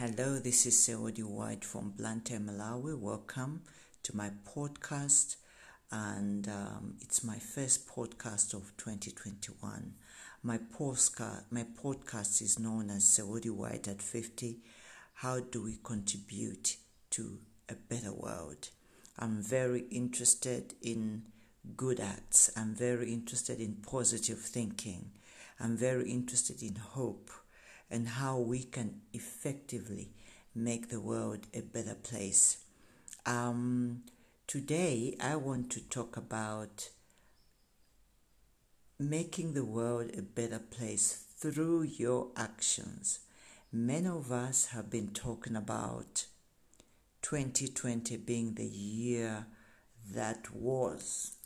Hello, this is Seodi White from Blantyre, Malawi. Welcome to my podcast, and um, it's my first podcast of 2021. My my podcast is known as Seodi White at 50. How do we contribute to a better world? I'm very interested in good acts. I'm very interested in positive thinking. I'm very interested in hope and how we can effectively make the world a better place. Um, today, I want to talk about making the world a better place through your actions. Many of us have been talking about 2020 being the year that was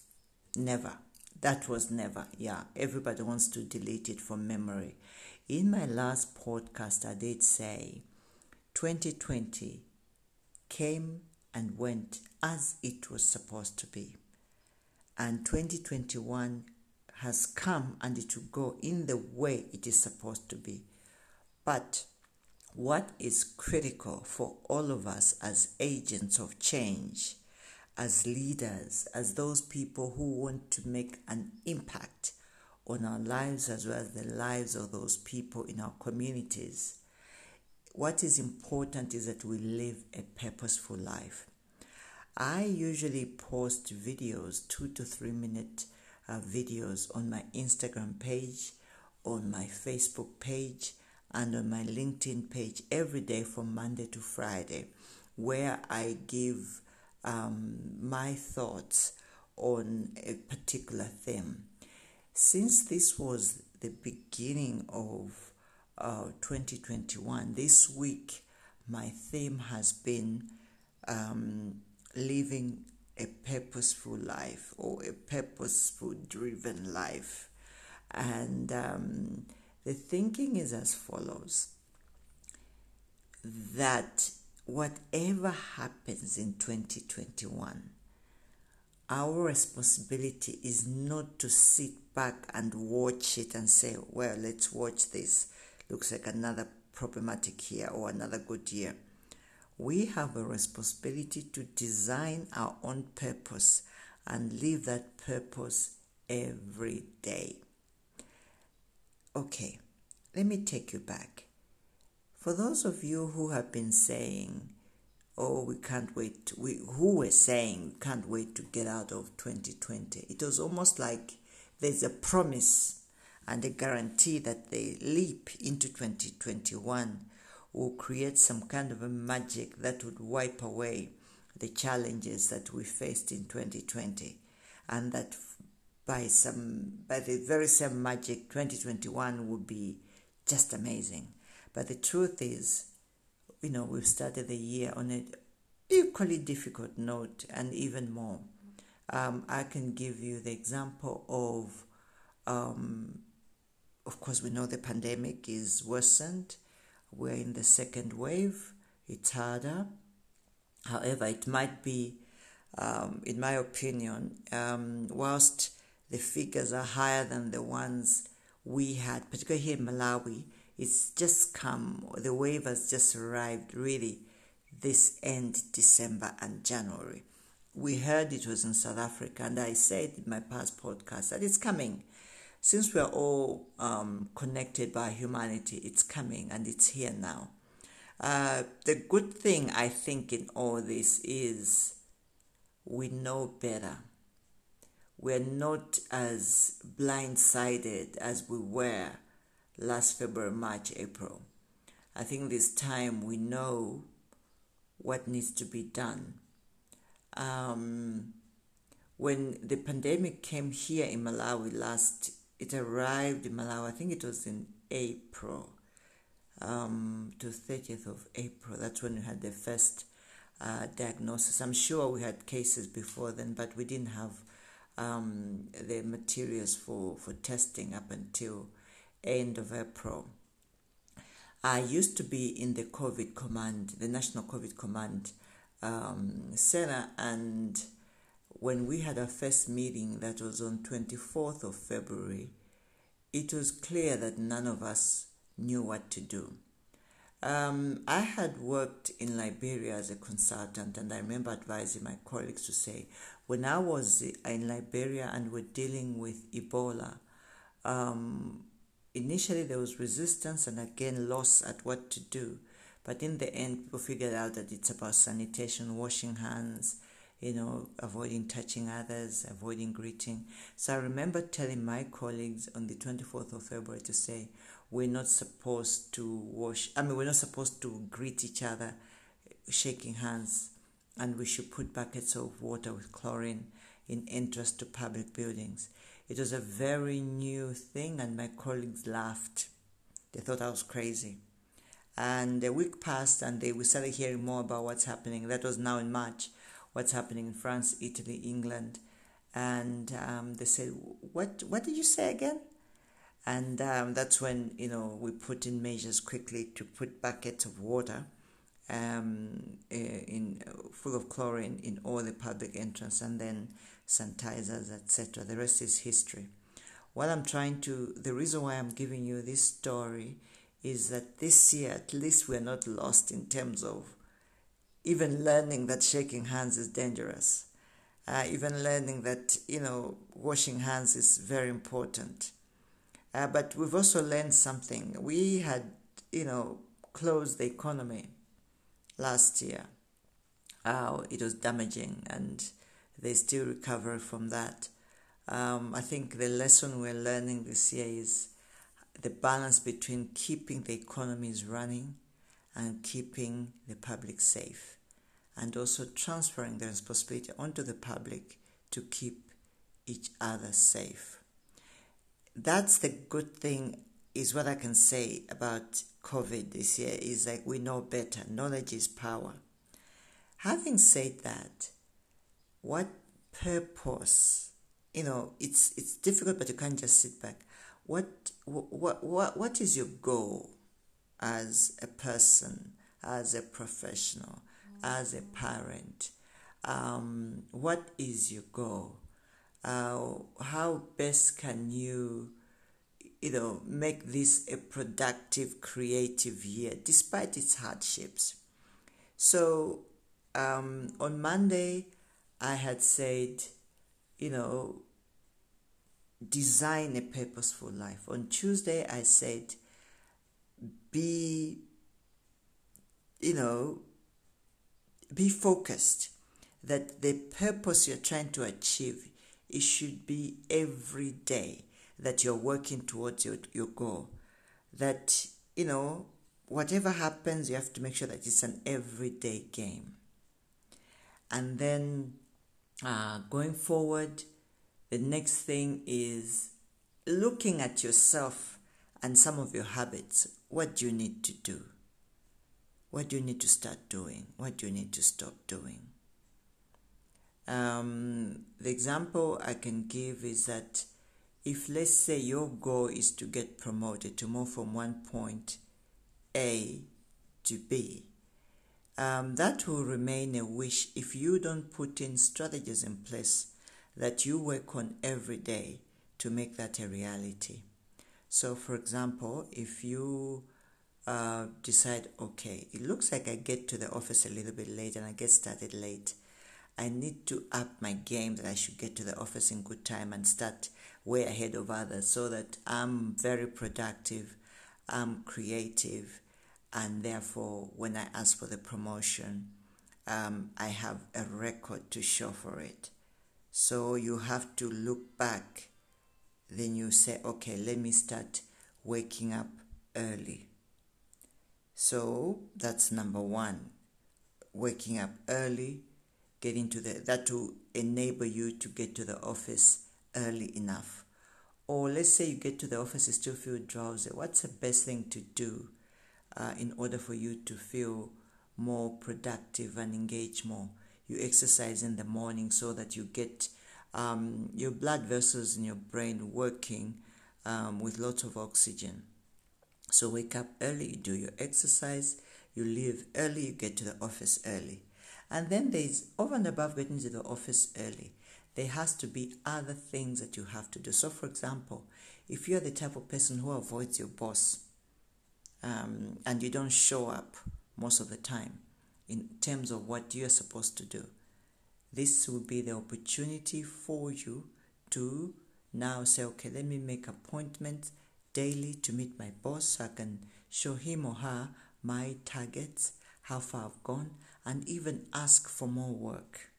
never. That was never. Yeah, everybody wants to delete it from memory. In my last podcast, I did say 2020 came and went as it was supposed to be. And 2021 has come and it will go in the way it is supposed to be. But what is critical for all of us as agents of change, as leaders, as those people who want to make an impact on our lives as well as the lives of those people in our communities. What is important is that we live a purposeful life. I usually post videos, two to three minute uh, videos on my Instagram page, on my Facebook page, and on my LinkedIn page every day from Monday to Friday, where I give um, my thoughts on a particular theme. Since this was the beginning of uh, 2021, this week my theme has been um, living a purposeful life or a purposeful driven life. And um, the thinking is as follows that whatever happens in 2021, our responsibility is not to sit back and watch it and say, well, let's watch this. Looks like another problematic year or another good year. We have a responsibility to design our own purpose and live that purpose every day. Okay, let me take you back. For those of you who have been saying, oh, we can't wait, we, who were saying can't wait to get out of 2020. It was almost like there's a promise and a guarantee that the leap into 2021 will create some kind of a magic that would wipe away the challenges that we faced in 2020 and that by some by the very same magic 2021 would be just amazing but the truth is you know, we've started the year on an equally difficult note and even more. Um, I can give you the example of, um, of course, we know the pandemic is worsened. We're in the second wave. It's harder. However, it might be, um, in my opinion, um, whilst the figures are higher than the ones we had, particularly here in Malawi, it's just come, the wave has just arrived really this end December and January. We heard it was in South Africa, and I said in my past podcast that it's coming. Since we are all um, connected by humanity, it's coming and it's here now. Uh, the good thing I think in all this is we know better. We're not as blindsided as we were last February, March, April. I think this time we know what needs to be done. Um, when the pandemic came here in Malawi last, it arrived in Malawi, I think it was in April, um, to 30th of April. That's when we had the first uh, diagnosis. I'm sure we had cases before then, but we didn't have um, the materials for, for testing up until end of April. I used to be in the COVID command, the National COVID Command um, Center, and when we had our first meeting, that was on 24th of February, it was clear that none of us knew what to do. Um, I had worked in Liberia as a consultant, and I remember advising my colleagues to say, when I was in Liberia and we're dealing with Ebola, um, initially there was resistance and again loss at what to do. But in the end, people figured out that it's about sanitation, washing hands, you know, avoiding touching others, avoiding greeting. So I remember telling my colleagues on the 24th of February to say, we're not supposed to wash, I mean, we're not supposed to greet each other shaking hands, and we should put buckets of water with chlorine in entrance to public buildings. It was a very new thing, and my colleagues laughed. They thought I was crazy. And a week passed, and they we started hearing more about what's happening. That was now in March. What's happening in France, Italy, England, and um, they said, "What? What did you say again?" And um, that's when you know we put in measures quickly to put buckets of water um, eh, in full of chlorine in all the public entrance, and then sanitizers, etc. The rest is history. What I'm trying to, the reason why I'm giving you this story is that this year, at least, we're not lost in terms of even learning that shaking hands is dangerous, uh, even learning that, you know, washing hands is very important. Uh, but we've also learned something. We had, you know, closed the economy last year. Uh, it was damaging and they still recover from that. Um, I think the lesson we're learning this year is the balance between keeping the economies running and keeping the public safe, and also transferring the responsibility onto the public to keep each other safe. That's the good thing, is what I can say about COVID this year, is like we know better. Knowledge is power. Having said that, what purpose? You know it's it's difficult but you can't just sit back. What what what what is your goal as a person as a professional as a parent? Um, what is your goal? Uh, how best can you you know make this a productive creative year despite its hardships? So um, on monday I had said, you know, design a purposeful life. On Tuesday, I said, be, you know, be focused that the purpose you're trying to achieve it should be every day that you're working towards your, your goal that you know whatever happens you have to make sure that it's an everyday game and then uh, going forward, the next thing is looking at yourself and some of your habits. What do you need to do? What do you need to start doing? What do you need to stop doing? Um, the example I can give is that if, let's say, your goal is to get promoted, to move from one point A to B, um, that will remain a wish if you don't put in strategies in place that you work on every day to make that a reality. So, for example, if you uh, decide, okay, it looks like I get to the office a little bit late and I get started late. I need to up my game that I should get to the office in good time and start way ahead of others so that I'm very productive, I'm creative, and therefore, when I ask for the promotion, um, I have a record to show for it. So you have to look back. Then you say, okay, let me start waking up early. So that's number one. Waking up early, getting to the that will enable you to get to the office early enough. Or let's say you get to the office, you still feel drowsy. What's the best thing to do? Uh, in order for you to feel more productive and engage more. You exercise in the morning so that you get um, your blood vessels in your brain working um, with lots of oxygen. So wake up early, you do your exercise, you leave early, you get to the office early. And then there's over and above getting to the office early, there has to be other things that you have to do. So, for example, if you're the type of person who avoids your boss, um, and you don't show up most of the time in terms of what you're supposed to do, this will be the opportunity for you to now say, okay, let me make appointments daily to meet my boss. So I can show him or her my targets, how far I've gone, and even ask for more work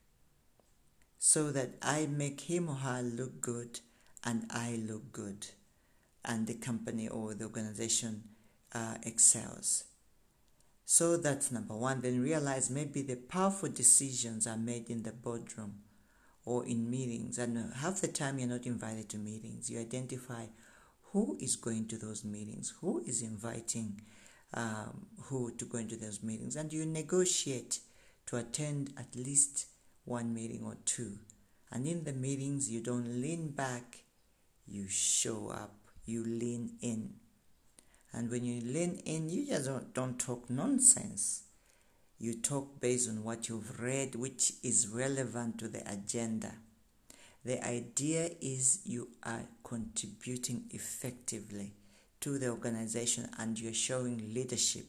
so that I make him or her look good and I look good. And the company or the organization uh, excels. So that's number one. Then realize maybe the powerful decisions are made in the boardroom or in meetings. And half the time you're not invited to meetings. You identify who is going to those meetings, who is inviting um, who to go into those meetings, and you negotiate to attend at least one meeting or two. And in the meetings, you don't lean back, you show up, you lean in. And when you lean in, you just don't, don't talk nonsense. You talk based on what you've read, which is relevant to the agenda. The idea is you are contributing effectively to the organization and you're showing leadership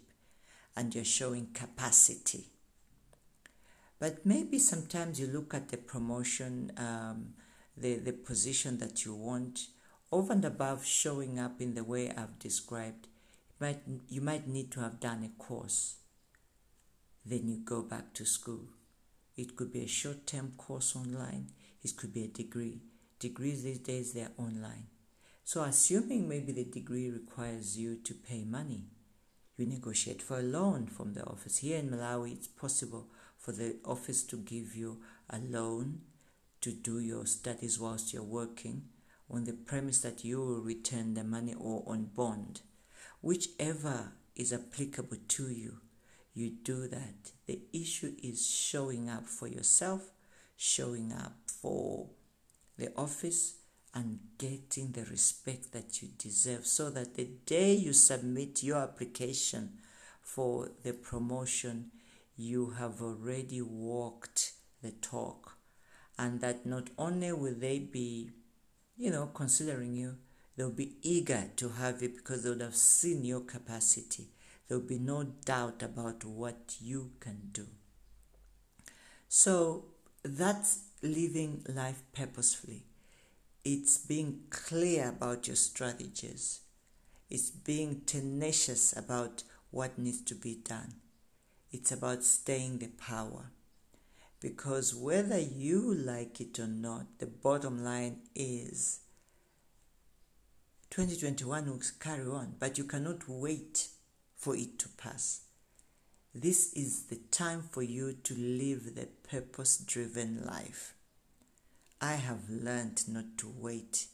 and you're showing capacity. But maybe sometimes you look at the promotion, um, the, the position that you want, over and above showing up in the way I've described, might, you might need to have done a course. Then you go back to school. It could be a short term course online, it could be a degree. Degrees these days, they're online. So, assuming maybe the degree requires you to pay money, you negotiate for a loan from the office. Here in Malawi, it's possible for the office to give you a loan to do your studies whilst you're working on the premise that you will return the money or on bond. Whichever is applicable to you, you do that. The issue is showing up for yourself, showing up for the office, and getting the respect that you deserve so that the day you submit your application for the promotion, you have already walked the talk. And that not only will they be, you know, considering you, They'll be eager to have it because they would have seen your capacity. There will be no doubt about what you can do. So that's living life purposefully. It's being clear about your strategies. It's being tenacious about what needs to be done. It's about staying the power. Because whether you like it or not, the bottom line is 2021 will carry on, but you cannot wait for it to pass. This is the time for you to live the purpose driven life. I have learned not to wait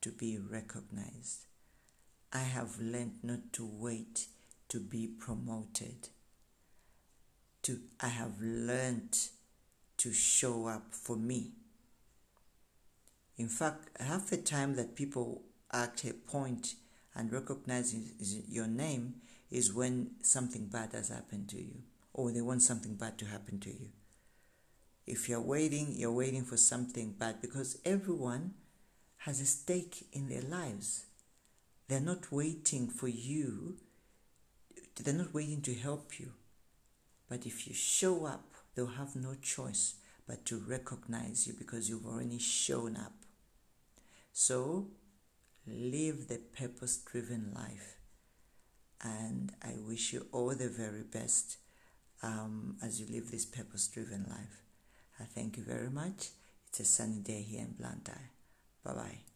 to be recognized. I have learned not to wait to be promoted. To, I have learned to show up for me. In fact, half the time that people at a point and recognizing your name is when something bad has happened to you or they want something bad to happen to you. If you're waiting, you're waiting for something bad because everyone has a stake in their lives. They're not waiting for you, they're not waiting to help you. But if you show up, they'll have no choice but to recognize you because you've already shown up. So live the purpose driven life. And I wish you all the very best um, as you live this purpose driven life. I thank you very much. It's a sunny day here in Blantyre. Bye bye.